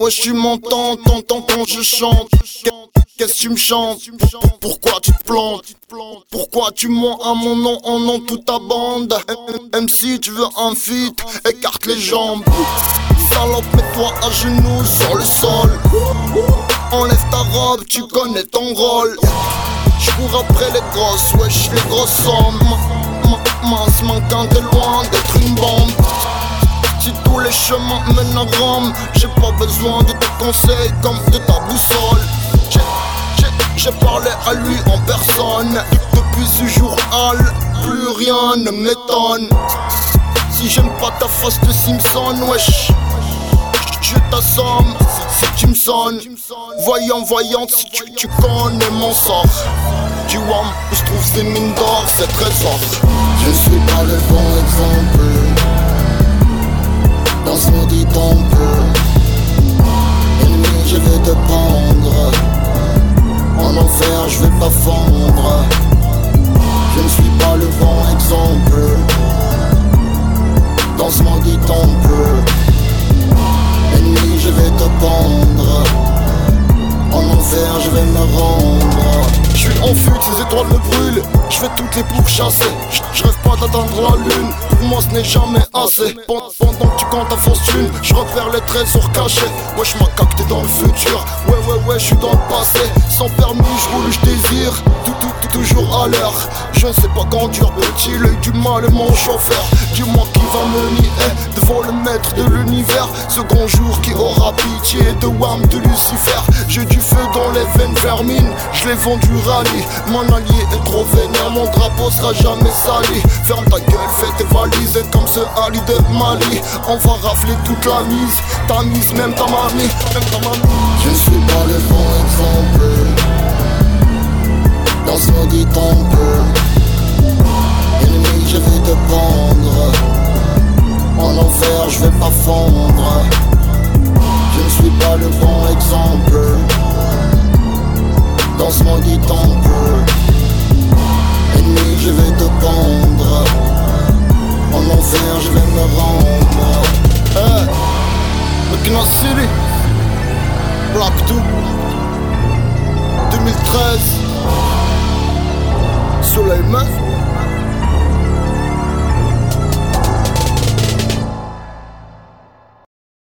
wesh tu m'entends, t'entends quand je chante. Qu'est-ce que tu me chantes? Pourquoi tu te plantes? Pourquoi tu mens à mon nom en nom toute ta bande? Si tu veux un feat, écarte les jambes. Salope, mets-toi à genoux sur le sol. Enlève ta robe, tu connais ton rôle. Je cours après les grosses, wesh les grosses sommes Mince, manquant t'es loin d'être une bombe si tous les chemins mènent à Rome. J'ai pas besoin de tes conseils comme de ta boussole. J'ai parlé à lui en personne. Depuis ce jour Al, plus rien ne m'étonne. Si j'aime pas ta face de Simpson, wesh Je t'assomme. Si tu me sonnes. Voyant, voyante si tu, connais mon sort. Tu vois où je trouve ces mines d'or, ces trésors Je suis pas le bon exemple en fuite, ces étoiles me brûlent. Je vais toutes les pourchasser. Je rêve pas d'atteindre la lune. Pour moi, ce n'est jamais assez. Pendant que tu comptes ta fortune, je repère les trésors cachés. Ouais, je m'accapte t'es dans le futur. Ouais, ouais, ouais, je suis dans le passé. Sans permis, je roule, je désire. Tout, tout, tout, toujours à l'heure. Je sais pas conduire, petit, l'œil du mal, mon chauffeur. Dis-moi qui va me nier devant le maître de l'univers. Grand jour qui aura pitié de Wam, de Lucifer. J'ai du feu dans les veines vermines. Je l'ai vendu rallye. Mon allié est trop vénère, mon drapeau sera jamais sali. Ferme ta gueule, fais tes valises comme ce Ali de Mali. On va rafler toute la mise, ta mise, même ta mamie, même ta mamie. Je suis pas le bon exemple dans ce. Je vais pas fondre. Je ne suis pas le bon